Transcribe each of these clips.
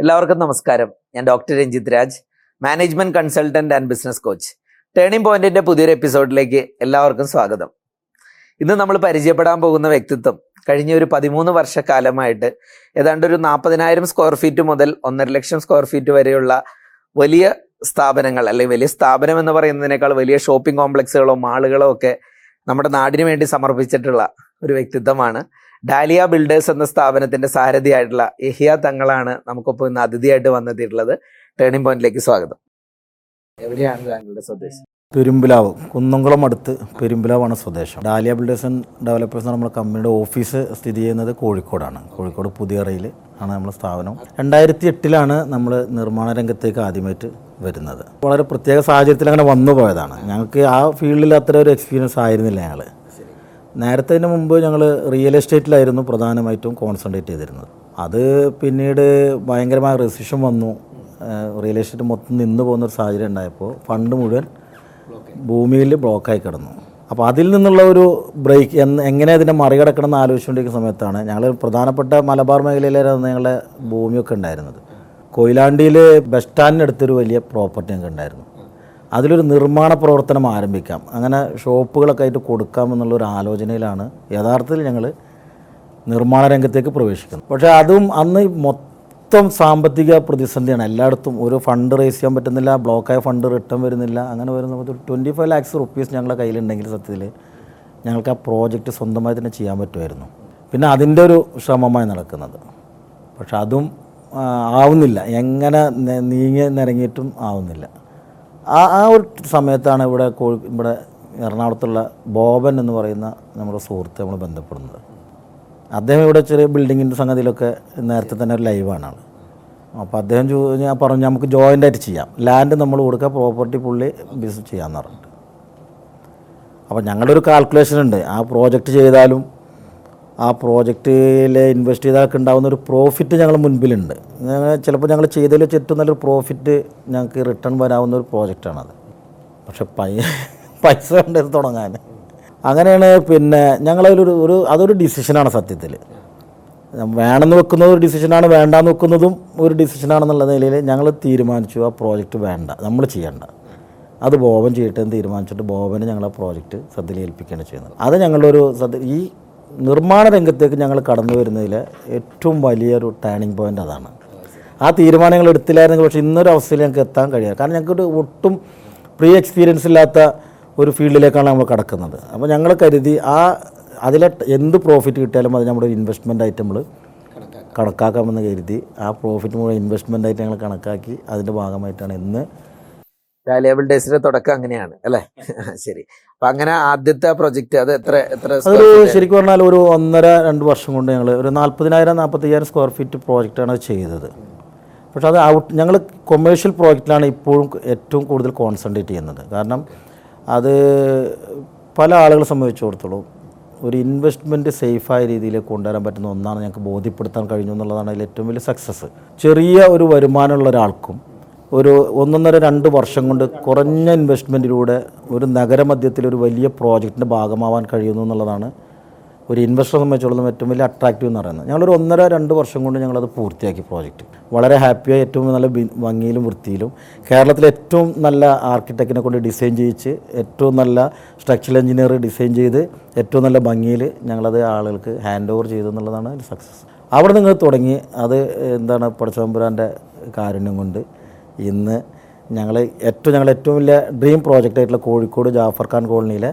എല്ലാവർക്കും നമസ്കാരം. ഞാൻ doctor Ranjith Raj management consultant and business coach. Turning പോയിന്റിന്റെ പുതിയൊരു എപ്പിസോഡിലേക്ക് എല്ലാവർക്കും സ്വാഗതം. ഇന്ന് നമ്മൾ പരിചയപ്പെടാൻ പോകുന്ന വ്യക്തിത്വം കഴിഞ്ഞ ഒരു പതിമൂന്ന് വർഷക്കാലമായിട്ട് ഏതാണ്ട് ഒരു നാൽപ്പതിനായിരം സ്ക്വയർ ഫീറ്റ് മുതൽ ഒന്നര ലക്ഷം സ്ക്വയർ ഫീറ്റ് വരെയുള്ള വലിയ സ്ഥാപനങ്ങൾ അല്ലെങ്കിൽ വലിയ സ്ഥാപനം എന്ന് പറയുന്നതിനേക്കാൾ വലിയ ഷോപ്പിംഗ് കോംപ്ലക്സുകളോ മാളുകളോ ഒക്കെ നമ്മുടെ നാടിന് വേണ്ടി സമർപ്പിച്ചിട്ടുള്ള ഒരു വ്യക്തിത്വമാണ്. ഡാലിയ ബിൽഡേഴ്സ് എന്ന സ്ഥാപനത്തിന്റെ സാരഥിയായിട്ടുള്ള യഹിയ തങ്ങളാണ് നമുക്കൊപ്പം ഇന്ന് അതിഥിയായിട്ട് വന്നെത്തിയിട്ടുള്ളത്. ടേണിംഗ് പോയിന്റിലേക്ക് സ്വാഗതം. എവിടെയാണ് താങ്കളുടെ സ്വദേശം? പെരുമ്പിലാവ് കുന്നംകുളം അടുത്ത് പെരുമ്പിലാവാണ് സ്വദേശം. ഡാലിയ ബിൽഡേഴ്സ് ആൻഡ് ഡെവലപ്പേഴ്സ് നമ്മുടെ കമ്പനിയുടെ ഓഫീസ് സ്ഥിതി ചെയ്യുന്നത് കോഴിക്കോടാണ്. കോഴിക്കോട് പുതിയറയിൽ ആണ് നമ്മുടെ സ്ഥാപനം. രണ്ടായിരത്തി എട്ടിലാണ് നമ്മൾ നിർമ്മാണ രംഗത്തേക്ക് ആദ്യമായിട്ട് വരുന്നത്. വളരെ പ്രത്യേക സാഹചര്യത്തിൽ അങ്ങനെ വന്നു പോയതാണ്. ഞങ്ങൾക്ക് ആ ഫീൽഡിൽ അത്ര ഒരു എക്സ്പീരിയൻസ് ആയിരുന്നില്ല ഞങ്ങൾ നേരത്തെ അതിന് മുമ്പ് ഞങ്ങൾ റിയൽ എസ്റ്റേറ്റിലായിരുന്നു പ്രധാനമായിട്ടും കോൺസെൻട്രേറ്റ് ചെയ്തിരുന്നത്. അത് പിന്നീട് ഭയങ്കരമായ റെസിഷൻ വന്നു. റിയൽ എസ്റ്റേറ്റ് മൊത്തം നിന്ന് പോകുന്നൊരു സാഹചര്യം ഉണ്ടായപ്പോൾ ഫണ്ട് മുഴുവൻ ഭൂമിയിൽ ബ്ലോക്കായി കിടന്നു. അപ്പോൾ അതിൽ നിന്നുള്ള ഒരു ബ്രേക്ക് എന്ന് എങ്ങനെ അതിനെ മറികടക്കണം എന്ന് ആലോചിച്ചുകൊണ്ടിരിക്കുന്ന സമയത്താണ് ഞങ്ങൾ പ്രധാനപ്പെട്ട മലബാർ മേഖലയിലായിരുന്നു ഞങ്ങളുടെ ഭൂമിയൊക്കെ ഉണ്ടായിരുന്നത്. കൊയിലാണ്ടിയിൽ ബസ് സ്റ്റാൻഡിനടുത്തൊരു വലിയ പ്രോപ്പർട്ടി ഞങ്ങൾക്ക് ഉണ്ടായിരുന്നു. അതിലൊരു നിർമ്മാണ പ്രവർത്തനം ആരംഭിക്കാം. അങ്ങനെ ഷോപ്പുകളൊക്കെ ആയിട്ട് കൊടുക്കാം എന്നുള്ള ഒരു ആലോചനയിലാണ് യഥാർത്ഥത്തിൽ ഞങ്ങൾ നിർമ്മാണ രംഗത്തേക്ക് പ്രവേശിക്കുന്നത്. പക്ഷേ അതും അന്ന് മൊത്തം സാമ്പത്തിക പ്രതിസന്ധിയാണ്. എല്ലായിടത്തും ഒരു ഫണ്ട് റേസ് ചെയ്യാൻ പറ്റുന്നില്ല ബ്ലോക്കായ ഫണ്ട് റിട്ടേൺ വരുന്നില്ല. അങ്ങനെ വരുന്ന ഒരു ട്വന്റി ഫൈവ് ലാക്സ് റുപ്പീസ് ഞങ്ങളുടെ കയ്യിലുണ്ടെങ്കിൽ സത്യത്തിൽ ഞങ്ങൾക്ക് ആ പ്രോജക്റ്റ് സ്വന്തമായി തന്നെ ചെയ്യാൻ പറ്റുമായിരുന്നു. പിന്നെ അതിന്റെ ഒരു ശ്രമമായി നടക്കുന്നത്. പക്ഷെ അതും ആവുന്നില്ല. എങ്ങനെ നീങ്ങി നിരങ്ങിയിട്ടും ആവുന്നില്ല. ആ ആ ഒരു സമയത്താണ് ഇവിടെ കോഴി ഇവിടെ എറണാകുളത്തുള്ള ബോബൻ എന്ന് പറയുന്ന നമ്മുടെ സുഹൃത്ത് നമ്മൾ ബന്ധപ്പെടുന്നത്. അദ്ദേഹം ഇവിടെ ചെറിയ ബിൽഡിങ്ങിന്റെ സംഗതിയിലൊക്കെ നേരത്തെ തന്നെ ഒരു ലൈവാണ് ആൾ അപ്പോൾ അദ്ദേഹം ഞാൻ പറഞ്ഞു നമുക്ക് ജോയിന്റ് ആയിട്ട് ചെയ്യാം. ലാൻഡ് നമ്മൾ കൊടുക്കുക പ്രോപ്പർട്ടി പുള്ളി ബിസിനസ് ചെയ്യാമെന്ന് പറഞ്ഞിട്ട്. അപ്പോൾ ഞങ്ങളുടെ ഒരു കാൽക്കുലേഷൻ ഉണ്ട്. ആ പ്രോജക്റ്റ് ചെയ്താലും ആ പ്രോജക്റ്റിൽ ഇൻവെസ്റ്റ് ചെയ്താലൊക്കെ ഉണ്ടാകുന്ന ഒരു പ്രോഫിറ്റ് ഞങ്ങൾ മുൻപിലുണ്ട്. ഞങ്ങൾ ചിലപ്പോൾ ഞങ്ങൾ ചെയ്തതിൽ ഏറ്റവും നല്ലൊരു പ്രോഫിറ്റ് ഞങ്ങൾക്ക് റിട്ടേൺ വരാവുന്ന ഒരു പ്രോജക്റ്റാണത് പക്ഷെ പൈ പൈസ ഉണ്ടത് തുടങ്ങാൻ. അങ്ങനെയാണ് പിന്നെ ഞങ്ങളതിലൊരു ഒരു അതൊരു ഡിസിഷനാണ് സത്യത്തിൽ വേണമെന്ന് വെക്കുന്നത് ഒരു ഡിസിഷനാണ് വേണ്ടാന്ന് വെക്കുന്നതും ഒരു ഡിസിഷനാണെന്നുള്ള നിലയിൽ ഞങ്ങൾ തീരുമാനിച്ചു ആ പ്രോജക്റ്റ് വേണ്ട നമ്മൾ ചെയ്യണ്ട. അത് ബോബൻ ചെയ്യട്ടെ എന്ന് തീരുമാനിച്ചിട്ട് ബോബന് ഞങ്ങൾ ആ പ്രോജക്റ്റ് സദ്യയിൽ ഏൽപ്പിക്കുകയാണ് ചെയ്യുന്നത്. അത് ഞങ്ങളുടെ ഒരു സദ്യ ഈ നിർമ്മാണ രംഗത്തേക്ക് ഞങ്ങൾ കടന്നു വരുന്നതിൽ ഏറ്റവും വലിയൊരു ടേണിംഗ് പോയിന്റ് അതാണ്. ആ തീരുമാനങ്ങൾ എടുത്തില്ലായിരുന്നെങ്കിൽ പക്ഷേ ഇന്നൊരു അവസ്ഥയിൽ ഞങ്ങൾക്ക് എത്താൻ കഴിയാറ് കാരണം ഞങ്ങൾക്ക് ഒട്ടും പ്രീ എക്സ്പീരിയൻസ് ഇല്ലാത്ത ഒരു ഫീൽഡിലേക്കാണ് നമ്മൾ കടക്കുന്നത്. അപ്പോൾ ഞങ്ങൾ കരുതി ആ അതിലെ എന്ത് പ്രോഫിറ്റ് കിട്ടിയാലും അത് നമ്മുടെ ഇൻവെസ്റ്റ്മെന്റ് ആയിട്ട് നമ്മൾ കണക്കാക്കാമെന്ന് കരുതി ആ പ്രോഫിറ്റ് മുഴുവൻ ഇൻവെസ്റ്റ്മെന്റ് ആയിട്ട് ഞങ്ങൾ കണക്കാക്കി അതിന്റെ ഭാഗമായിട്ടാണ് ഇന്ന് ഡാലിയ ഡേയ്സിന്റെ തുടക്കം അങ്ങനെയാണ് അല്ലേ? ശരി. അപ്പൊ അങ്ങനെ ആദ്യത്തെ പ്രൊജക്ട് അത് എത്ര എത്ര അതൊരു ശരിക്കും പറഞ്ഞാൽ ഒരു ഒന്നര രണ്ട് വർഷം കൊണ്ട് ഞങ്ങൾ ഒരു നാൽപ്പതിനായിരം നാൽപ്പത്തയ്യായിരം സ്ക്വയർ ഫീറ്റ് പ്രോജക്റ്റാണ് അത് ചെയ്തത്. പക്ഷെ അത് ഔട്ട് ഞങ്ങൾ കൊമേഴ്ഷ്യൽ പ്രോജക്റ്റിലാണ് ഇപ്പോഴും ഏറ്റവും കൂടുതൽ കോൺസെൻട്രേറ്റ് ചെയ്യുന്നത്. കാരണം അത് പല ആളുകളെ സംബന്ധിച്ചിടത്തോളം ഒരു ഇൻവെസ്റ്റ്മെന്റ് സേഫായ രീതിയിൽ കൊണ്ടുവരാൻ പറ്റുന്ന ഒന്നാണ് ഞങ്ങൾക്ക് ബോധ്യപ്പെടുത്താൻ കഴിഞ്ഞു എന്നുള്ളതാണ് അതിൽ ഏറ്റവും വലിയ സക്സസ് ചെറിയ ഒരു വരുമാനമുള്ള ഒരാൾക്കും ഒരു ഒന്നൊന്നര രണ്ട് വർഷം കൊണ്ട് കുറഞ്ഞ ഇൻവെസ്റ്റ്മെന്റിലൂടെ ഒരു നഗരമധ്യത്തിൽ ഒരു വലിയ പ്രോജക്റ്റിന്റെ ഭാഗമാവാൻ കഴിയുന്നു എന്നുള്ളതാണ് ഒരു ഇൻവെസ്റ്ററെ സംബന്ധിച്ചുള്ളത് ഏറ്റവും വലിയ അട്രാക്റ്റീവ് എന്ന് പറയുന്നത്. ഞങ്ങളൊരു ഒന്നര രണ്ട് വർഷം കൊണ്ട് ഞങ്ങളത് പൂർത്തിയാക്കി പ്രോജക്റ്റ് വളരെ ഹാപ്പിയായി ഏറ്റവും നല്ല ഭംഗിയിലും വൃത്തിയിലും കേരളത്തിലെ ഏറ്റവും നല്ല ആർക്കിടെക്റ്റിനെ കൊണ്ട് ഡിസൈൻ ചെയ്യിച്ച് ഏറ്റവും നല്ല സ്ട്രക്ചറൽ എഞ്ചിനീയർ ഡിസൈൻ ചെയ്ത് ഏറ്റവും നല്ല ഭംഗിയിൽ ഞങ്ങളത് ആളുകൾക്ക് ഹാൻഡ് ഓവർ ചെയ്തു എന്നുള്ളതാണ് സക്സസ് അവിടെ നിങ്ങൾ തുടങ്ങി അത് എന്താണ് പടച്ചതമ്പുരാന്റെ കാരുണ്യം കൊണ്ട് ഇന്ന് ഞങ്ങൾ ഏറ്റവും ഞങ്ങൾ ഏറ്റവും വലിയ ഡ്രീം പ്രോജക്റ്റ് ആയിട്ടുള്ള കോഴിക്കോട് ജാഫർ ഖാൻ കോളനിയിലെ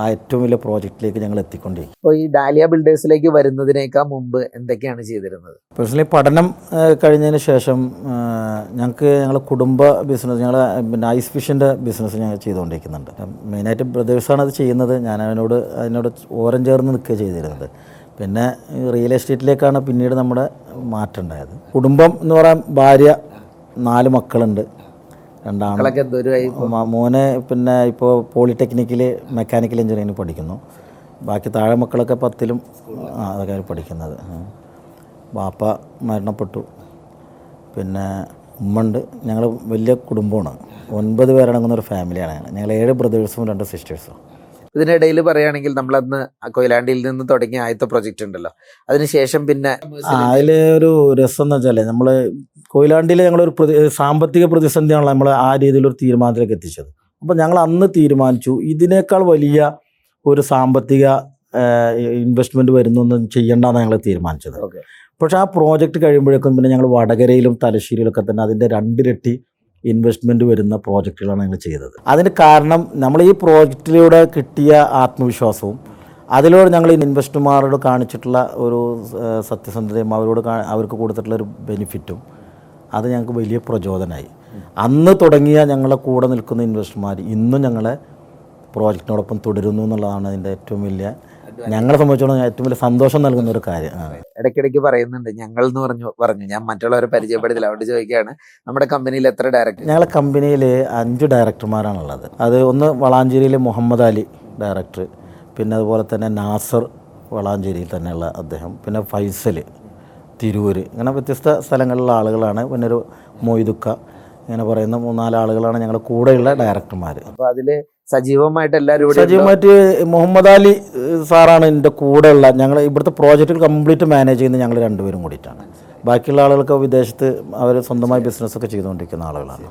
ആ ഏറ്റവും വലിയ പ്രോജക്റ്റിലേക്ക് ഞങ്ങൾ എത്തിക്കൊണ്ടിരിക്കും അപ്പോൾ ഈ ഡാലിയ ബിൽഡേഴ്സിലേക്ക് വരുന്നതിനേക്കാൾ മുമ്പ് എന്തൊക്കെയാണ് ചെയ്തിരുന്നത്? പേഴ്സണലി പഠനം കഴിഞ്ഞതിന് ശേഷം ഞങ്ങൾക്ക് ഞങ്ങൾ കുടുംബ ബിസിനസ് ഞങ്ങൾ പിന്നെ ഐസ് ഫിഷിന്റെ ബിസിനസ് ഞങ്ങൾ ചെയ്തുകൊണ്ടിരിക്കുന്നുണ്ട്. മെയിനായിട്ട് ബ്രദേഴ്സാണ് അത് ചെയ്യുന്നത്. ഞാൻ അതിനോട് അതിനോട് ഓരം ചേർന്ന് നിൽക്കുക ചെയ്തിരുന്നത്. പിന്നെ റിയൽ എസ്റ്റേറ്റിലേക്കാണ് പിന്നീട് നമ്മുടെ മാറ്റം ഉണ്ടായത്. കുടുംബം എന്ന് പറയാൻ ഭാര്യ നാല് മക്കളുണ്ട്. രണ്ടാണ്. മോനെ പിന്നെ ഇപ്പോൾ പോളിടെക്നിക്കിൽ മെക്കാനിക്കൽ എഞ്ചിനീയറിംഗ് പഠിക്കുന്നു. ബാക്കി താഴെ മക്കളൊക്കെ പത്തിലും അതൊക്കെ പഠിക്കുന്നത്. ബാപ്പ മരണപ്പെട്ടു. പിന്നെ ഉമ്മണ്ട്. ഞങ്ങൾ വലിയ കുടുംബമാണ്. ഒൻപത് പേരടങ്ങുന്ന ഒരു ഫാമിലിയാണ് ഞങ്ങൾ ഞങ്ങൾ ഏഴ് ബ്രദേഴ്സും രണ്ട് സിസ്റ്റേഴ്സും. ഇതിനിടയിൽ പറയുകയാണെങ്കിൽ നമ്മളന്ന് കൊയിലാണ്ടിയിൽ നിന്ന് തുടങ്ങിയ ആദ്യത്തെ പ്രൊജക്റ്റ് ഉണ്ടല്ലോ. അതിനുശേഷം പിന്നെ അതിൽ ഒരു രസം എന്ന് വെച്ചാൽ നമ്മൾ കൊയിലാണ്ടിയിൽ ഞങ്ങളൊരു സാമ്പത്തിക പ്രതിസന്ധിയാണല്ലോ നമ്മൾ ആ രീതിയിലൊരു തീരുമാനത്തിലേക്ക് എത്തിച്ചത്. അപ്പോൾ ഞങ്ങൾ അന്ന് തീരുമാനിച്ചു ഇതിനേക്കാൾ വലിയ ഒരു സാമ്പത്തിക ഇൻവെസ്റ്റ്മെന്റ് വരുന്നൊന്നും ചെയ്യണ്ടെന്ന് ഞങ്ങൾ തീരുമാനിച്ചത്. ഓക്കെ. പക്ഷേ ആ പ്രോജക്റ്റ് കഴിയുമ്പോഴേക്കും പിന്നെ ഞങ്ങൾ വടകരയിലും തലശ്ശേരിയിലൊക്കെ തന്നെ അതിന്റെ രണ്ടിരട്ടി ഇൻവെസ്റ്റ്മെന്റ് വരുന്ന പ്രോജക്റ്റുകളാണ് ഞങ്ങൾ ചെയ്തത്. അതിന് കാരണം നമ്മൾ ഈ പ്രോജക്റ്റിലൂടെ കിട്ടിയ ആത്മവിശ്വാസവും അതിലൂടെ ഞങ്ങൾ ഈ ഇൻവെസ്റ്റർമാരോട് കാണിച്ചിട്ടുള്ള ഒരു സത്യസന്ധതയും അവരോട് അവർക്ക് കൊടുത്തിട്ടുള്ള ഒരു ബെനിഫിറ്റും അത് ഞങ്ങൾക്ക് വലിയ പ്രചോദനമായി. അന്ന് തുടങ്ങിയ ഞങ്ങളെ കൂടെ നിൽക്കുന്ന ഇൻവെസ്റ്റർമാർ ഇന്നും ഞങ്ങളെ പ്രോജക്റ്റിനോടൊപ്പം തുടരുന്നു എന്നുള്ളതാണ് അതിന്റെ ഏറ്റവും വലിയ ഞങ്ങളെ സംബന്ധിച്ചോളം ഏറ്റവും വലിയ സന്തോഷം നൽകുന്ന ഒരു കാര്യം. ഇടയ്ക്കിടയ്ക്ക് പറയുന്നുണ്ട്. ഞങ്ങൾ എന്ന് പറഞ്ഞു പറഞ്ഞു. ഞാൻ മറ്റുള്ളവരെ പരിചയപ്പെടുത്തില്ല. അവിടെ ചോദിക്കുകയാണ് നമ്മുടെ കമ്പനിയിൽ എത്ര ഡയറക്ടർ ഞങ്ങളെ കമ്പനിയിൽ അഞ്ച് ഡയറക്ടർമാരാണുള്ളത് അത് ഒന്ന് വളാഞ്ചേരിയിലെ മുഹമ്മദ് അലി ഡയറക്ടർ പിന്നെ അതുപോലെ തന്നെ നാസർ വളാഞ്ചേരിയിൽ തന്നെയുള്ള അദ്ദേഹം പിന്നെ ഫൈസൽ തിരൂർ ഇങ്ങനെ വ്യത്യസ്ത സ്ഥലങ്ങളിലുള്ള ആളുകളാണ്. പിന്നെ ഒരു മൊയ്തുക്ക ഇങ്ങനെ പറയുന്ന മൂന്നാൽ ആളുകളാണ് ഞങ്ങളുടെ കൂടെയുള്ള ഡയറക്ടർമാർ അപ്പോൾ അതിൽ സജീവമായിട്ട് എല്ലാവരും സജീവമായിട്ട് മുഹമ്മദ് അലി സാറാണ് എന്റെ കൂടെയുള്ള ഞങ്ങൾ ഇവിടുത്തെ പ്രോജക്റ്റുകൾ കംപ്ലീറ്റ് മാനേജ് ചെയ്യുന്നത് ഞങ്ങൾ രണ്ടുപേരും കൂടിയിട്ടാണ്. ബാക്കിയുള്ള ആളുകൾക്ക് വിദേശത്ത് അവർ സ്വന്തമായി ബിസിനസ്സൊക്കെ ചെയ്തുകൊണ്ടിരിക്കുന്ന ആളുകളാണ്.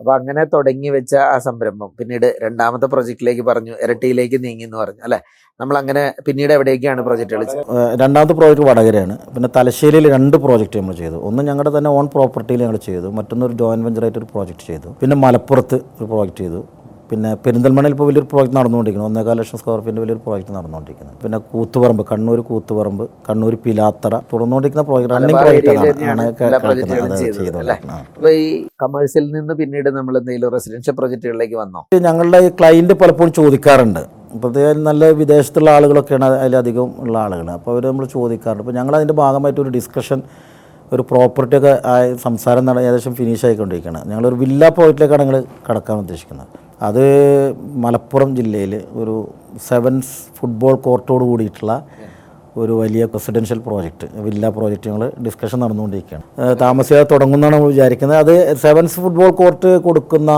അപ്പൊ അങ്ങനെ തുടങ്ങി വെച്ച ആ സംരംഭം പിന്നീട് രണ്ടാമത്തെ പ്രൊജക്റ്റിലേക്ക് പറഞ്ഞു ഇരട്ടിയിലേക്ക് നീങ്ങി എന്ന് പറഞ്ഞു അല്ലേ? നമ്മൾ അങ്ങനെ പിന്നീട് എവിടേക്കാണ് പ്രോജക്റ്റ് കളിച്ചത് രണ്ടാമത്തെ പ്രോജക്റ്റ് വടകരയാണ്. പിന്നെ തലശ്ശേരിയിൽ രണ്ട് പ്രോജക്റ്റ് നമ്മൾ ചെയ്തു. ഒന്ന് ഞങ്ങളുടെ തന്നെ ഓൺ പ്രോപ്പർട്ടിയിൽ ഞങ്ങൾ ചെയ്തു മറ്റൊന്നൊരു ജോയിൻ വെഞ്ചറായിട്ട് ഒരു പ്രോജക്റ്റ് ചെയ്തു. പിന്നെ മലപ്പുറത്ത് ഒരു പ്രോജക്റ്റ് ചെയ്തു. പിന്നെ പെരിന്തൽമണ്ണയിൽ ഇപ്പോൾ വലിയൊരു പ്രോജക്റ്റ് നടന്നുകൊണ്ടിരിക്കുന്നു. ഒന്നേകാൽ ലക്ഷം സ്ക്വയർ ഫീറ്റിന്റെ വലിയൊരു പ്രോജക്റ്റ് നടന്നുകൊണ്ടിരിക്കുന്നു. പിന്നെ കൂത്തുപറമ്പ് കണ്ണൂർ കൂത്തുപറമ്പ് കണ്ണൂർ പിലാത്തറ തുടർന്നുകൊണ്ടിരിക്കുന്ന പ്രോജക്റ്റ് റണ്ണിങ് പ്രോജക്റ്റ് ഈ കമേഴ്സ്യൽ നിന്ന് പിന്നീട് നമ്മൾ എന്തെങ്കിലും റെസിഡൻഷ്യൽ പ്രോജക്റ്റുകളിലേക്ക് വന്നോ? ഞങ്ങളുടെ ഈ ക്ലയന്റ് പലപ്പോഴും ചോദിക്കാറുണ്ട്. പ്രത്യേകം നല്ല വിദേശത്തുള്ള ആളുകളൊക്കെയാണ് അതിലധികം ഉള്ള ആളുകൾ അപ്പോൾ അവർ നമ്മൾ ചോദിക്കാറുണ്ട്. അപ്പോൾ ഞങ്ങൾ അതിന്റെ ഭാഗമായിട്ട് ഒരു ഡിസ്കഷൻ ഒരു പ്രോപ്പർട്ടിയൊക്കെ ആയി സംസാരം നട ഏകദേശം ഫിനിഷ് ആയിക്കൊണ്ടിരിക്കുകയാണ്. ഞങ്ങളൊരു വില്ല പ്രോജക്റ്റിലേക്കാണ് ഞങ്ങൾ കടക്കാൻ ഉദ്ദേശിക്കുന്നത്. അത് മലപ്പുറം ജില്ലയിൽ ഒരു സെവൻസ് ഫുട്ബോൾ കോർട്ടോട് കൂടിയിട്ടുള്ള ഒരു വലിയ പ്രസിഡൻഷ്യൽ പ്രോജക്റ്റ് വില്ല പ്രോജക്റ്റ് ഞങ്ങൾ ഡിസ്കഷൻ നടന്നുകൊണ്ടിരിക്കുകയാണ്. താമസിയാതെ തുടങ്ങുന്നതാണ് നമ്മൾ വിചാരിക്കുന്നത്. അത് സെവൻസ് ഫുട്ബോൾ കോർട്ട് കൊടുക്കുന്ന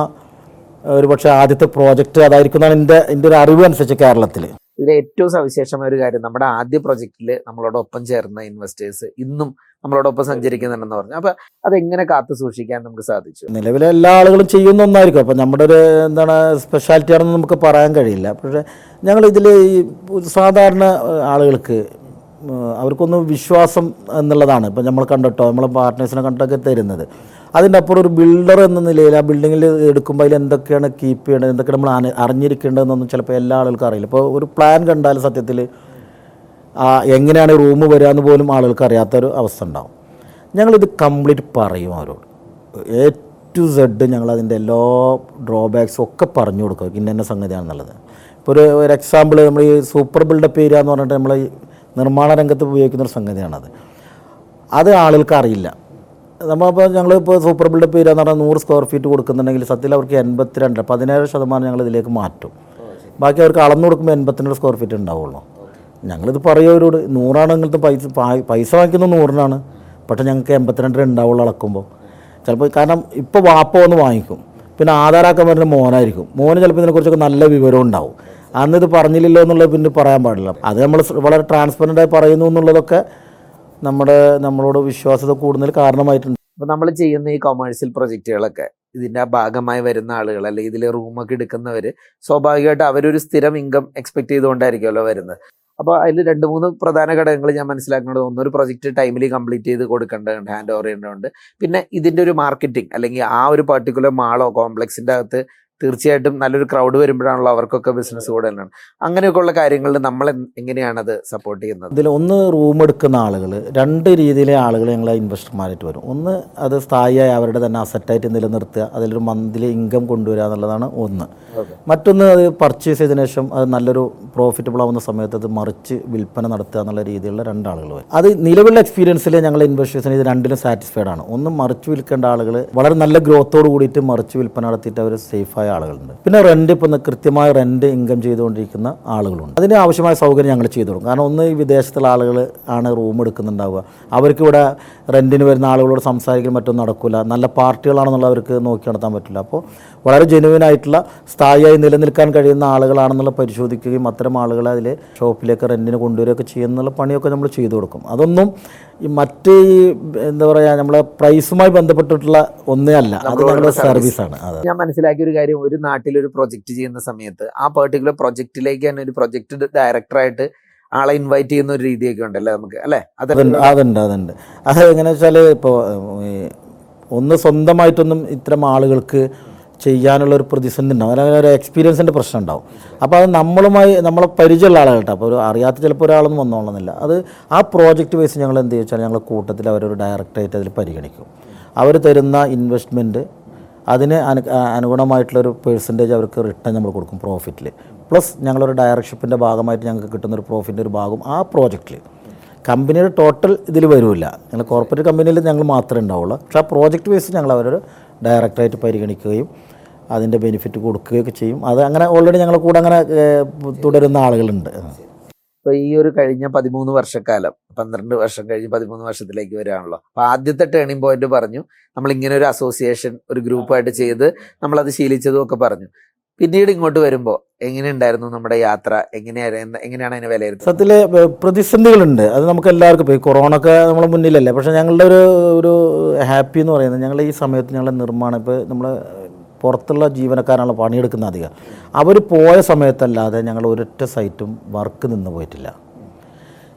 ഒരു പക്ഷേ ആദ്യത്തെ പ്രോജക്റ്റ് അതായിരിക്കുന്നതാണ് എന്റെ എന്റെ ഒരു അറിവ് അനുസരിച്ച് കേരളത്തിൽ. ഇതിലെ ഏറ്റവും സവിശേഷമായ ഒരു കാര്യം നമ്മുടെ ആദ്യ പ്രൊജക്റ്റിൽ നമ്മളോടൊപ്പം ചേർന്ന ഇൻവെസ്റ്റേഴ്സ് ഇന്നും നമ്മളോടൊപ്പം സഞ്ചരിക്കുന്നുണ്ടെന്ന് പറഞ്ഞു. അപ്പൊ അതെങ്ങനെ കാത്തു സൂക്ഷിക്കാൻ നമുക്ക് സാധിച്ചു? നിലവിലെ എല്ലാ ആളുകളും ചെയ്യുന്ന ഒന്നായിരിക്കും. അപ്പം നമ്മുടെ ഒരു എന്താണ് സ്പെഷ്യാലിറ്റി ആണെന്ന് നമുക്ക് പറയാൻ കഴിയില്ല. പക്ഷേ ഞങ്ങൾ ഇതിൽ ഈ സാധാരണ ആളുകൾക്ക് അവർക്കൊന്ന് വിശ്വാസം എന്നുള്ളതാണ്. ഇപ്പം നമ്മൾ കണ്ടിട്ടോ നമ്മൾ പാർട്ട്നേഴ്സിനെ കണ്ടൊക്കെ തരുന്നത്. അതിന്റെ അപ്പുറം ഒരു ബിൽഡർ എന്ന നിലയിൽ ആ ബിൽഡിങ്ങിൽ എടുക്കുമ്പോൾ അതിൽ എന്തൊക്കെയാണ് കീപ്പ് ചെയ്യേണ്ടത് എന്തൊക്കെ നമ്മൾ അറിഞ്ഞിരിക്കേണ്ടതെന്നൊന്നും ചിലപ്പോൾ എല്ലാ ആളുകൾക്കും അറിയില്ല. ഇപ്പോൾ ഒരു പ്ലാൻ കണ്ടാൽ സത്യത്തിൽ എങ്ങനെയാണ് റൂം വരിക എന്ന് പോലും ആളുകൾക്ക് അറിയാത്തൊരു അവസ്ഥ ഉണ്ടാവും. ഞങ്ങളിത് കംപ്ലീറ്റ് പറയും അവരോട്. എ ടു സെഡ് ഞങ്ങൾ അതിന്റെ എല്ലാ ഡ്രോബാക്സും ഒക്കെ പറഞ്ഞു കൊടുക്കും. ഇന്ന ഇന്ന സംഗതിയാണെന്നുള്ളത് ഇപ്പോൾ ഒരു ഒരു എക്സാമ്പിൾ നമ്മൾ ഈ സൂപ്പർ ബിൽഡപ്പ് ഏരിയ എന്ന് പറഞ്ഞിട്ട് നമ്മൾ നിർമ്മാണ രംഗത്ത് ഉപയോഗിക്കുന്ന ഒരു സംഗതിയാണത്. അത് ആളുകൾക്ക് അറിയില്ല നമ്മളിപ്പോൾ ഞങ്ങളിപ്പോൾ സൂപ്പർ ബിൽഡപ്പ് ഏരിയ എന്ന് പറഞ്ഞാൽ നൂറ് സ്ക്വയർ ഫീറ്റ് കൊടുക്കുന്നുണ്ടെങ്കിൽ സത്യത്തിൽ അവർക്ക് എൺപത്തിരണ്ട് പതിനേഴ് ശതമാനം ഞങ്ങൾ ഇതിലേക്ക് മാറ്റും ബാക്കി അവർക്ക് അളന്നു കൊടുക്കുമ്പോൾ എൺപത്തിരണ്ട് സ്ക്വയർ ഫീറ്റ് ഉണ്ടാവുള്ളൂ. ഞങ്ങളിത് പറയും അവരോട് ഇങ്ങനത്തെ പൈസ പൈസ വാങ്ങിക്കുന്നത് നൂറിനാണ്. പക്ഷേ ഞങ്ങൾക്ക് എൺപത്തിരണ്ടര ഉണ്ടാവുള്ളൂ അളക്കുമ്പോൾ. ചിലപ്പോൾ കാരണം ഇപ്പോൾ വാപ്പ വന്ന് വാങ്ങിക്കും. പിന്നെ ആധാരാക്കാൻ വരുന്ന മോനായിരിക്കും. മോന് ചിലപ്പോൾ ഇതിനെക്കുറിച്ചൊക്കെ നല്ല വിവരം ഉണ്ടാവും. അന്ന് ഇത് പറഞ്ഞില്ലല്ലോ എന്നുള്ളത് പിന്നെ പറയാൻ പാടില്ല. അത് നമ്മൾ വളരെ ട്രാൻസ്പെറന്റായി പറയുന്നു എന്നുള്ളതൊക്കെ നമ്മുടെ നമ്മളോട് വിശ്വാസത കൂടുന്നതിൽ കാരണമായിട്ടുണ്ട്. അപ്പോൾ നമ്മൾ ചെയ്യുന്ന ഈ കൊമേഴ്സ്യൽ പ്രൊജക്റ്റുകളൊക്കെ ഇതിന്റെ ഭാഗമായി വരുന്ന ആളുകൾ അല്ലെങ്കിൽ ഇതിൽ റൂമൊക്കെ എടുക്കുന്നവർ സ്വാഭാവികമായിട്ട് അവരൊരു സ്ഥിരം ഇൻകം എക്സ്പെക്ട് ചെയ്തുകൊണ്ടായിരിക്കുമല്ലോ വരുന്നത്. അപ്പോൾ അതിൽ രണ്ട് മൂന്ന് പ്രധാന ഘടകങ്ങൾ ഞാൻ മനസ്സിലാക്കുന്നത് ഒന്നൊരു പ്രൊജക്റ്റ് ടൈമിൽ കംപ്ലീറ്റ് ചെയ്ത് കൊടുക്കേണ്ടതുണ്ട് ഹാൻഡ് ഓവർ ചെയ്യേണ്ടതുണ്ട്. പിന്നെ ഇതിന്റെ ഒരു മാർക്കറ്റിംഗ് അല്ലെങ്കിൽ ആ ഒരു പർട്ടിക്കുലർ മാളോ കോംപ്ലക്സിന്റെ അകത്ത് തീർച്ചയായിട്ടും നല്ലൊരു ക്രൗഡ് വരുമ്പോഴാണല്ലോ അവർക്കൊക്കെ ബിസിനസ് കൂടുതലാണ് അങ്ങനെയൊക്കെയുള്ള കാര്യങ്ങളിൽ നമ്മൾ എങ്ങനെയാണ് അത് സപ്പോർട്ട് ചെയ്യുന്നത്? ഇതിൽ ഒന്ന് റൂം എടുക്കുന്ന ആളുകൾ രണ്ട് രീതിയിലെ ആളുകൾ ഞങ്ങൾ ഇൻവെസ്റ്റർമാരായിട്ട് വരും. ഒന്ന് അത് സ്ഥായിയായി അവരുടെ തന്നെ അസറ്റായിട്ട് നിലനിർത്തുക അതിലൊരു മന്ത്ലി ഇൻകം കൊണ്ടുവരിക എന്നുള്ളതാണ് ഒന്ന്. മറ്റൊന്ന് അത് പർച്ചേസ് ചെയ്തതിനു ശേഷം അത് നല്ലൊരു പ്രോഫിറ്റബിൾ ആവുന്ന സമയത്ത് അത് മറിച്ച് വിൽപ്പന നടത്തുക എന്നുള്ള രീതിയിലുള്ള രണ്ടാളുകൾ വരും. അത് നിലവിലുള്ള എക്സ്പീരിയൻസിൽ ഞങ്ങൾ ഇൻവെസ്റ്റേഴ്സിന് ഇത് രണ്ടിലും സാറ്റിസ്ഫൈഡ് ആണ്. ഒന്ന് മറിച്ച് വിൽക്കേണ്ട ആളുകൾ വളരെ നല്ല ഗ്രോത്തോട് കൂടിയിട്ട് മറിച്ച് വിൽപ്പന നടത്തിയിട്ട് അവർ സേഫായ ആളുകളുണ്ട്. പിന്നെ റെന്റ് ഇപ്പം കൃത്യമായ റെന്റ് ഇൻകം ചെയ്തുകൊണ്ടിരിക്കുന്ന ആളുകളുണ്ട്. അതിന് ആവശ്യമായ സൗകര്യം ഞങ്ങൾ ചെയ്തു കൊടുക്കും. കാരണം ഒന്ന് ഈ വിദേശത്തുള്ള ആളുകൾ ആണ് റൂം എടുക്കുന്നുണ്ടാവുക. അവർക്ക് ഇവിടെ റെന്റിന് വരുന്ന ആളുകളോട് സംസാരിക്കാൻ മറ്റൊന്നും നടക്കില്ല നല്ല പാർട്ടികളാണെന്നുള്ളവർക്ക് നോക്കി നടത്താൻ പറ്റില്ല. അപ്പോൾ വളരെ ജെനുവിൻ ആയിട്ടുള്ള സ്ഥായിയായി നിലനിൽക്കാൻ കഴിയുന്ന ആളുകളാണെന്നുള്ള പരിശോധിക്കുകയും അത്തരം ആളുകളെ അതിൽ ഷോപ്പിലേക്ക് റെന്റിന് കൊണ്ടുവരികയൊക്കെ ചെയ്യുന്നുള്ള പണിയൊക്കെ നമ്മൾ ചെയ്തു കൊടുക്കും. അതൊന്നും ഈ മറ്റ് ഈ എന്താ പറയാ നമ്മളെ പ്രൈസുമായി ബന്ധപ്പെട്ടിട്ടുള്ള ഒന്നേ അല്ല. അത് നമ്മുടെ സർവീസ് ആണ് ഞാൻ മനസ്സിലാക്കിയ ഒരു കാര്യം ഒരു നാട്ടിൽ ഒരു പ്രൊജക്ട് ചെയ്യുന്ന സമയത്ത് ആ പെർട്ടിക്കുലർ പ്രൊജക്റ്റിലേക്ക് തന്നെ ഒരു പ്രൊജക്ട് ഡയറക്ടറായിട്ട് ആളെ ഇൻവൈറ്റ് ചെയ്യുന്ന ഒരു രീതിയൊക്കെ ഉണ്ടല്ലേ നമുക്ക് അല്ലേ? അതുണ്ട് അതുണ്ട് അതുണ്ട്. അത് എങ്ങനെ വെച്ചാൽ ഇപ്പോൾ ഒന്ന് സ്വന്തമായിട്ടൊന്നും ഇത്തരം ആളുകൾക്ക് ചെയ്യാനുള്ള ഒരു പ്രതിസന്ധി ഉണ്ടാവും. അല്ലെങ്കിൽ ഒരു എക്സ്പീരിയൻസിന്റെ പ്രശ്നം ഉണ്ടാവും. അപ്പോൾ അത് നമ്മളുമായി നമ്മളെ പരിചയമുള്ള ആളുകൾട്ടോ അപ്പോൾ ഒരു അറിയാത്ത ചിലപ്പോൾ ഒരാളൊന്നും വന്നോളന്നില്ല. അത് ആ പ്രോജക്റ്റ് വൈസ് ഞങ്ങൾ എന്ത് ചോദിച്ചാൽ ഞങ്ങൾ കൂട്ടത്തിൽ അവരൊരു ഡയറക്റ്റായിട്ട് അതിൽ പരിഗണിക്കും. അവർ തരുന്ന ഇൻവെസ്റ്റ്മെന്റ് അതിന് അനു അനുഗുണമായിട്ടുള്ളൊരു പേഴ്സന്റേജ് അവർക്ക് റിട്ടേൺ നമ്മൾ കൊടുക്കും പ്രോഫിറ്റിൽ പ്ലസ് ഞങ്ങളൊരു ഡയറക്ഷിപ്പിന്റെ ഭാഗമായിട്ട് ഞങ്ങൾക്ക് കിട്ടുന്ന ഒരു പ്രോഫിറ്റിന്റെ ഒരു ഭാഗം ആ പ്രോജക്റ്റിൽ കമ്പനിയുടെ ടോട്ടൽ ഇതിൽ വരില്ല. ഞങ്ങൾ കോർപ്പറേറ്റ് കമ്പനിയിൽ ഞങ്ങൾ മാത്രമേ ഉണ്ടാവുള്ളൂ. പക്ഷേ ആ പ്രോജക്റ്റ് വൈസ് ഞങ്ങൾ അവരൊരു ഡയറക്റ്റായിട്ട് പരിഗണിക്കുകയും അതിന്റെ ബെനിഫിറ്റ് കൊടുക്കുകയൊക്കെ ചെയ്യും. അത് അങ്ങനെ ഓൾറെഡി ഞങ്ങളുടെ കൂടെ അങ്ങനെ തുടരുന്ന ആളുകളുണ്ട്. അപ്പോൾ ഈ ഒരു കഴിഞ്ഞ പതിമൂന്ന് വർഷക്കാലം പന്ത്രണ്ട് വർഷം കഴിഞ്ഞ് പതിമൂന്ന് വർഷത്തിലേക്ക് വരികയാണല്ലോ അപ്പോൾ ആദ്യത്തെ ടേണിംഗ് പോയിന്റ് പറഞ്ഞു നമ്മൾ ഇങ്ങനെ ഒരു അസോസിയേഷൻ ഒരു ഗ്രൂപ്പായിട്ട് ചെയ്ത് നമ്മളത് ശീലിച്ചതും ഒക്കെ പറഞ്ഞു. പിന്നീട് ഇങ്ങോട്ട് വരുമ്പോൾ എങ്ങനെയുണ്ടായിരുന്നു നമ്മുടെ യാത്ര? എങ്ങനെയായിരുന്നു എങ്ങനെയാണ് അതിനെ വിലയിരുത്തുന്നത്? സത്യത്തിൽ പ്രതിസന്ധികളുണ്ട്. അത് നമുക്ക് എല്ലാവർക്കും ഇപ്പോൾ ഈ കൊറോണ ഒക്കെ നമ്മളെ മുന്നിലല്ലേ? പക്ഷേ ഞങ്ങളുടെ ഒരു ഒരു ഹാപ്പി എന്ന് പറയുന്നത് ഞങ്ങൾ ഈ സമയത്ത് ഞങ്ങളുടെ നിർമ്മാണം ഇപ്പോൾ നമ്മൾ പുറത്തുള്ള ജീവനക്കാരാണ് പണിയെടുക്കുന്ന അധികം. അവർ പോയ സമയത്തല്ലാതെ ഞങ്ങൾ ഒരൊറ്റ സൈറ്റും വർക്ക് നിന്ന് പോയിട്ടില്ല.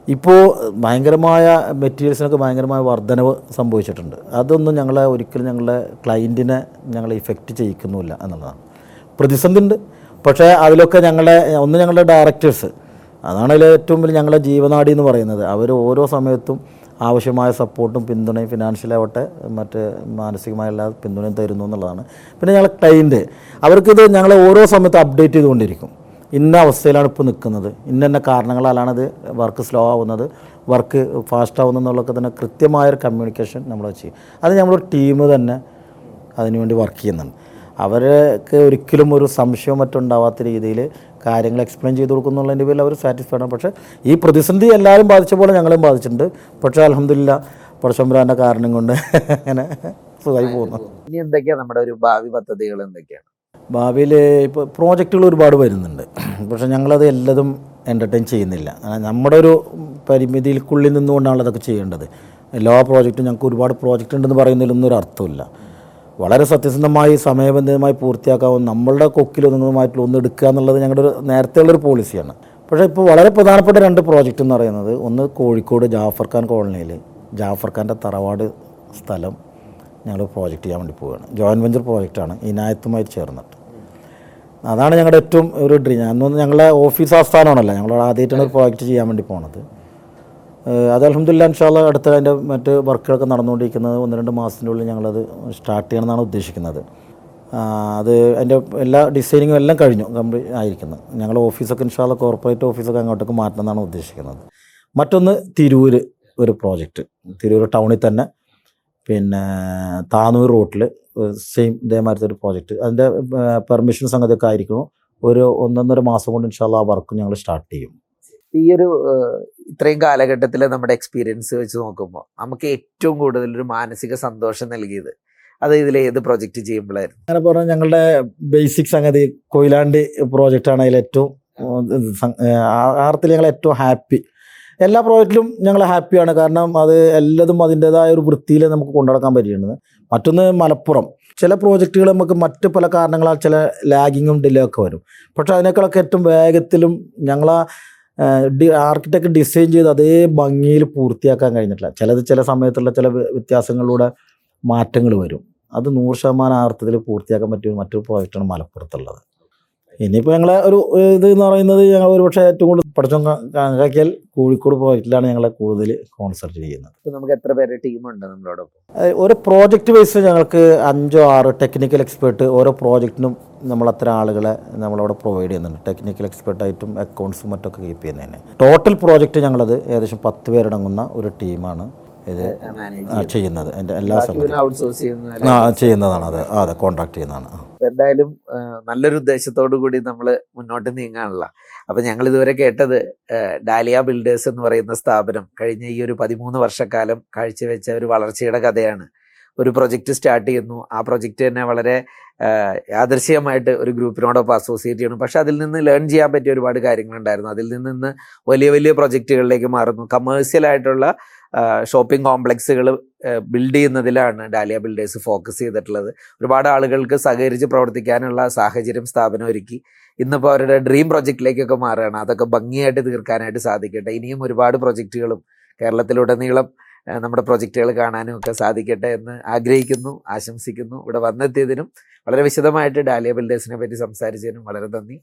ഇപ്പോൾ ഭയങ്കരമായ മെറ്റീരിയൽസിനൊക്കെ ഭയങ്കരമായ വർധനവ് സംഭവിച്ചിട്ടുണ്ട്. അതൊന്നും ഞങ്ങളെ ഒരിക്കലും ഞങ്ങളുടെ ക്ലയന്റിനെ ഞങ്ങളെ ഇഫക്റ്റ് ചെയ്യിക്കുന്നുമില്ല എന്നുള്ളതാണ്. പ്രതിസന്ധി ഉണ്ട് പക്ഷേ അതിലൊക്കെ ഞങ്ങളുടെ ഒന്ന് ഞങ്ങളുടെ ഡയറക്ടേഴ്സ് അതാണ് അതിൽ ഏറ്റവും വലിയ ഞങ്ങളുടെ ജീവനാടി എന്ന് പറയുന്നത്. അവർ ഓരോ സമയത്തും ആവശ്യമായ സപ്പോർട്ടും പിന്തുണയും ഫിനാൻഷ്യലാവട്ടെ മറ്റ് മാനസികമായ എല്ലാ പിന്തുണയും തരുന്നു എന്നുള്ളതാണ്. പിന്നെ ഞങ്ങളെ ക്ലൈന്റ് അവർക്കിത് ഞങ്ങൾ ഓരോ സമയത്തും അപ്ഡേറ്റ് ചെയ്തുകൊണ്ടിരിക്കും. ഇന്ന അവസ്ഥയിലാണ് ഇപ്പോൾ നിൽക്കുന്നത്. ഇന്ന ഇന്ന കാരണങ്ങളാലാണ് ഇത് വർക്ക് സ്ലോ ആവുന്നത് വർക്ക് ഫാസ്റ്റ് ആവുന്നത് എന്നുള്ളതൊക്കെ തന്നെ കൃത്യമായൊരു കമ്മ്യൂണിക്കേഷൻ നമ്മൾ ചെയ്യും. അത് നമ്മളൊരു ടീം തന്നെ അതിനുവേണ്ടി വർക്ക് ചെയ്യുന്നുണ്ട്. അവർക്ക് ഒരിക്കലും ഒരു സംശയം മറ്റുണ്ടാവാത്ത രീതിയിൽ കാര്യങ്ങൾ എക്സ്പ്ലെയിൻ ചെയ്ത് കൊടുക്കുന്നുള്ളതിന്റെ പേരിൽ അവർ സാറ്റിസ്ഫൈഡ് ആണ്. പക്ഷേ ഈ പ്രതിസന്ധി എല്ലാവരും ബാധിച്ച പോലെ ഞങ്ങളും ബാധിച്ചിട്ടുണ്ട്. പക്ഷേ അലഹമില്ല പടശമ്പരാന്റെ കാരണം കൊണ്ട് അങ്ങനെ സുഖമായി പോകുന്നു. ഇനി എന്തൊക്കെയാണ് നമ്മുടെ ഒരു ഭാവി പദ്ധതികൾ എന്തൊക്കെയാണ്? ഭാവിയിൽ ഇപ്പോൾ പ്രോജക്റ്റുകൾ ഒരുപാട് വരുന്നുണ്ട്. പക്ഷേ ഞങ്ങളത് എല്ലതും എന്റർടൈൻ ചെയ്യുന്നില്ല. നമ്മുടെ ഒരു പരിമിതിക്കുള്ളിൽ നിന്നുകൊണ്ടാണ് അതൊക്കെ ചെയ്യേണ്ടത്. എല്ലാ പ്രോജക്റ്റും ഞങ്ങൾക്ക് ഒരുപാട് പ്രോജക്റ്റ് ഉണ്ടെന്ന് പറയുന്നതിലൊന്നും ഒരു അർത്ഥമില്ല വളരെ സത്യസന്ധമായി സമയബന്ധിതമായി പൂർത്തിയാക്കാവുന്ന നമ്മളുടെ കൊക്കിലൊന്നുമായിട്ടുള്ള ഒന്ന് എടുക്കുക എന്നുള്ളത് ഞങ്ങളുടെ ഒരു നേരത്തെയുള്ളൊരു പോളിസിയാണ്. പക്ഷേ ഇപ്പോൾ വളരെ പ്രധാനപ്പെട്ട രണ്ട് പ്രോജക്റ്റ് എന്ന് പറയുന്നത് ഒന്ന് കോഴിക്കോട് ജാഫർ ഖാൻ കോളനിയിൽ ജാഫർ ഖാന്റെ തറവാട് സ്ഥലം ഞങ്ങൾ പ്രോജക്റ്റ് ചെയ്യാൻ വേണ്ടി പോവുകയാണ്. ജോയിന്റ് വെഞ്ചർ പ്രോജക്റ്റാണ് ഇനായത്തുമായി ചേർന്നിട്ട്. അതാണ് ഞങ്ങളുടെ ഏറ്റവും ഒരു ഡ്രീം അന്നൊന്ന് ഞങ്ങളുടെ ഓഫീസ് ആസ്ഥാനമാണല്ലോ. ഞങ്ങൾ ആദ്യമായിട്ടാണ് പ്രോജക്റ്റ് ചെയ്യാൻ വേണ്ടി പോണത്. അത് അലഹമില്ല ഇൻഷാല്ല അടുത്ത അതിന്റെ മറ്റ് വർക്കുകളൊക്കെ നടന്നുകൊണ്ടിരിക്കുന്നത് ഒന്ന് രണ്ട് മാസത്തിന്റെ ഉള്ളിൽ ഞങ്ങളത് സ്റ്റാർട്ട് ചെയ്യണമെന്നാണ് ഉദ്ദേശിക്കുന്നത്. അത് അതിന്റെ എല്ലാ ഡിസൈനിങ്ങും എല്ലാം കഴിഞ്ഞു കംപ്ലീറ്റ് ആയിരിക്കുന്നത് ഞങ്ങൾ ഓഫീസൊക്കെ ഇൻഷാല്ല കോർപ്പറേറ്റ് ഓഫീസൊക്കെ അങ്ങോട്ടേക്ക് മാറ്റണമെന്നാണ് ഉദ്ദേശിക്കുന്നത്. മറ്റൊന്ന് തിരൂർ ഒരു പ്രോജക്റ്റ് തിരൂർ ടൗണിൽ തന്നെ. പിന്നെ താനൂർ റൂട്ടിൽ സെയിം ഇതേമാതിരത്തെ ഒരു പ്രോജക്റ്റ്. അതിന്റെ പെർമിഷൻ സംഗതിയൊക്കെ ആയിരിക്കും ഒരു ഒന്നൊന്നര മാസം കൊണ്ട് ഇൻഷാല്ല ആ വർക്ക് ഞങ്ങൾ സ്റ്റാർട്ട് ചെയ്യും. ഈ ഒരു ഇത്രയും കാലഘട്ടത്തിലെ നമ്മുടെ എക്സ്പീരിയൻസ് വെച്ച് നോക്കുമ്പോൾ നമുക്ക് ഏറ്റവും കൂടുതൽ ഒരു മാനസിക സന്തോഷം നൽകിയത്. അത് ഇതിൽ ഏത് പ്രോജക്റ്റ് ചെയ്യുമ്പോഴായിരുന്നു അങ്ങനെ പറഞ്ഞാൽ ഞങ്ങളുടെ ബേസിക് സംഗതി കൊയിലാണ്ടി പ്രോജക്റ്റാണ് അതിൽ ഏറ്റവും ആർത്തിൽ ഞങ്ങൾ ഏറ്റവും ഹാപ്പി എല്ലാ പ്രോജക്റ്റിലും ഞങ്ങൾ ഹാപ്പിയാണ് കാരണം അത് എല്ലാതും അതിന്റെതായ ഒരു വൃത്തിയിൽ നമുക്ക് കൊണ്ടുനടക്കാൻ പറ്റിയിരുന്നത് മറ്റൊന്ന് മലപ്പുറം. ചില പ്രോജക്റ്റുകൾ നമുക്ക് മറ്റ് പല കാരണങ്ങളാൽ ചില ലാഗിങ്ങും ഡിലേ ഒക്കെ വരും. പക്ഷേ അതിനേക്കാളൊക്കെ ഏറ്റവും വേഗത്തിലും ഞങ്ങളാ ആർക്കിടെക്ട് ഡിസൈൻ ചെയ്ത് അതേ ഭംഗിയിൽ പൂർത്തിയാക്കാൻ കഴിഞ്ഞിട്ടില്ല. ചിലത് ചില സമയത്തുള്ള ചില വ്യ- വ്യത്യാസങ്ങളിലൂടെ മാറ്റങ്ങൾ വരും. അത് നൂറ് ശതമാനം അർത്ഥത്തിൽ പൂർത്തിയാക്കാൻ പറ്റിയ മറ്റൊരു പ്രോജക്റ്റാണ് മലപ്പുറത്തുള്ളത്. ഇനിയിപ്പോൾ ഞങ്ങളെ ഒരു ഇത് എന്ന് പറയുന്നത് ഞങ്ങൾ ഒരുപക്ഷെ ഏറ്റവും കൂടുതൽ പഠിച്ചും കണക്കാക്കിയാൽ കോഴിക്കോട് പ്രോജക്റ്റിലാണ് ഞങ്ങളെ കൂടുതൽ കോൺസെർട്ട് ചെയ്യുന്നത്. നമുക്ക് എത്ര പേര് ടീമുണ്ട് നമ്മളോടൊപ്പം? ഒരു പ്രോജക്റ്റ് വൈസ് ഞങ്ങൾക്ക് അഞ്ചോ ആറ് ടെക്നിക്കൽ എക്സ്പേർട്ട് ഓരോ പ്രോജക്റ്റിനും നമ്മൾ അത്ര ആളുകളെ നമ്മളവിടെ പ്രൊവൈഡ് ചെയ്യുന്നുണ്ട്. ടെക്നിക്കൽ എക്സ്പേർട്ടായിട്ടും അക്കൗണ്ട്സും മറ്റൊക്കെ കീപ്പ് ചെയ്യുന്നതിന്. ടോട്ടൽ പ്രോജക്റ്റ് ഞങ്ങളത് ഏകദേശം പത്ത് പേരടങ്ങുന്ന ഒരു ടീമാണ് ഇത് ചെയ്യുന്നത്. എന്റെ എല്ലാ സമയത്തും ആ ചെയ്യുന്നതാണ് അത്. അതെ കോൺടാക്ട് ചെയ്യുന്നതാണ്. എന്തായാലും നല്ലൊരു ഉദ്ദേശത്തോടു കൂടി നമ്മൾ മുന്നോട്ട് നീങ്ങാനുള്ള. അപ്പൊ ഞങ്ങൾ ഇതുവരെ കേട്ടത് ഡാലിയ ബിൽഡേഴ്സ് എന്ന് പറയുന്ന സ്ഥാപനം കഴിഞ്ഞ ഈ ഒരു പതിമൂന്ന് വർഷക്കാലം കാഴ്ചവെച്ച ഒരു വളർച്ചയുടെ കഥയാണ്. ഒരു പ്രൊജക്റ്റ് സ്റ്റാർട്ട് ചെയ്യുന്നു. ആ പ്രൊജക്റ്റ് തന്നെ വളരെ യാദർശികമായിട്ട് ഒരു ഗ്രൂപ്പിനോടൊപ്പം അസോസിയേറ്റ് ചെയ്യണം പക്ഷെ അതിൽ നിന്ന് ലേൺ ചെയ്യാൻ പറ്റിയ ഒരുപാട് കാര്യങ്ങളുണ്ടായിരുന്നു. അതിൽ നിന്ന് വലിയ വലിയ പ്രൊജക്റ്റുകളിലേക്ക് മാറുന്നു. കമേഴ്സ്യൽ ആയിട്ടുള്ള ഷോപ്പിംഗ് കോംപ്ലക്സുകൾ ബിൽഡ് ചെയ്യുന്നതിലാണ് ഡാലിയ ബിൽഡേഴ്സ് ഫോക്കസ് ചെയ്തിട്ടുള്ളത്. ഒരുപാട് ആളുകൾക്ക് സഹകരിച്ച് പ്രവർത്തിക്കാനുള്ള സാഹചര്യം സ്ഥാപനം ഒരുക്കി. ഇന്നിപ്പോൾ അവരുടെ ഡ്രീം പ്രൊജക്റ്റിലേക്കൊക്കെ മാറുകയാണ്. അതൊക്കെ ഭംഗിയായിട്ട് തീർക്കാനായിട്ട് സാധിക്കട്ടെ. ഇനിയും ഒരുപാട് പ്രൊജക്റ്റുകളും കേരളത്തിലുടനീളം നമ്മുടെ പ്രൊജക്റ്റുകൾ കാണാനും ഒക്കെ സാധിക്കട്ടെ എന്ന് ആഗ്രഹിക്കുന്നു ആശംസിക്കുന്നു. ഇവിടെ വന്നെത്തിയതിനും വളരെ വിശദമായിട്ട് ഡാലിയ ബിൽഡേഴ്സിനെ പറ്റി സംസാരിച്ചതിനും വളരെ നന്ദി.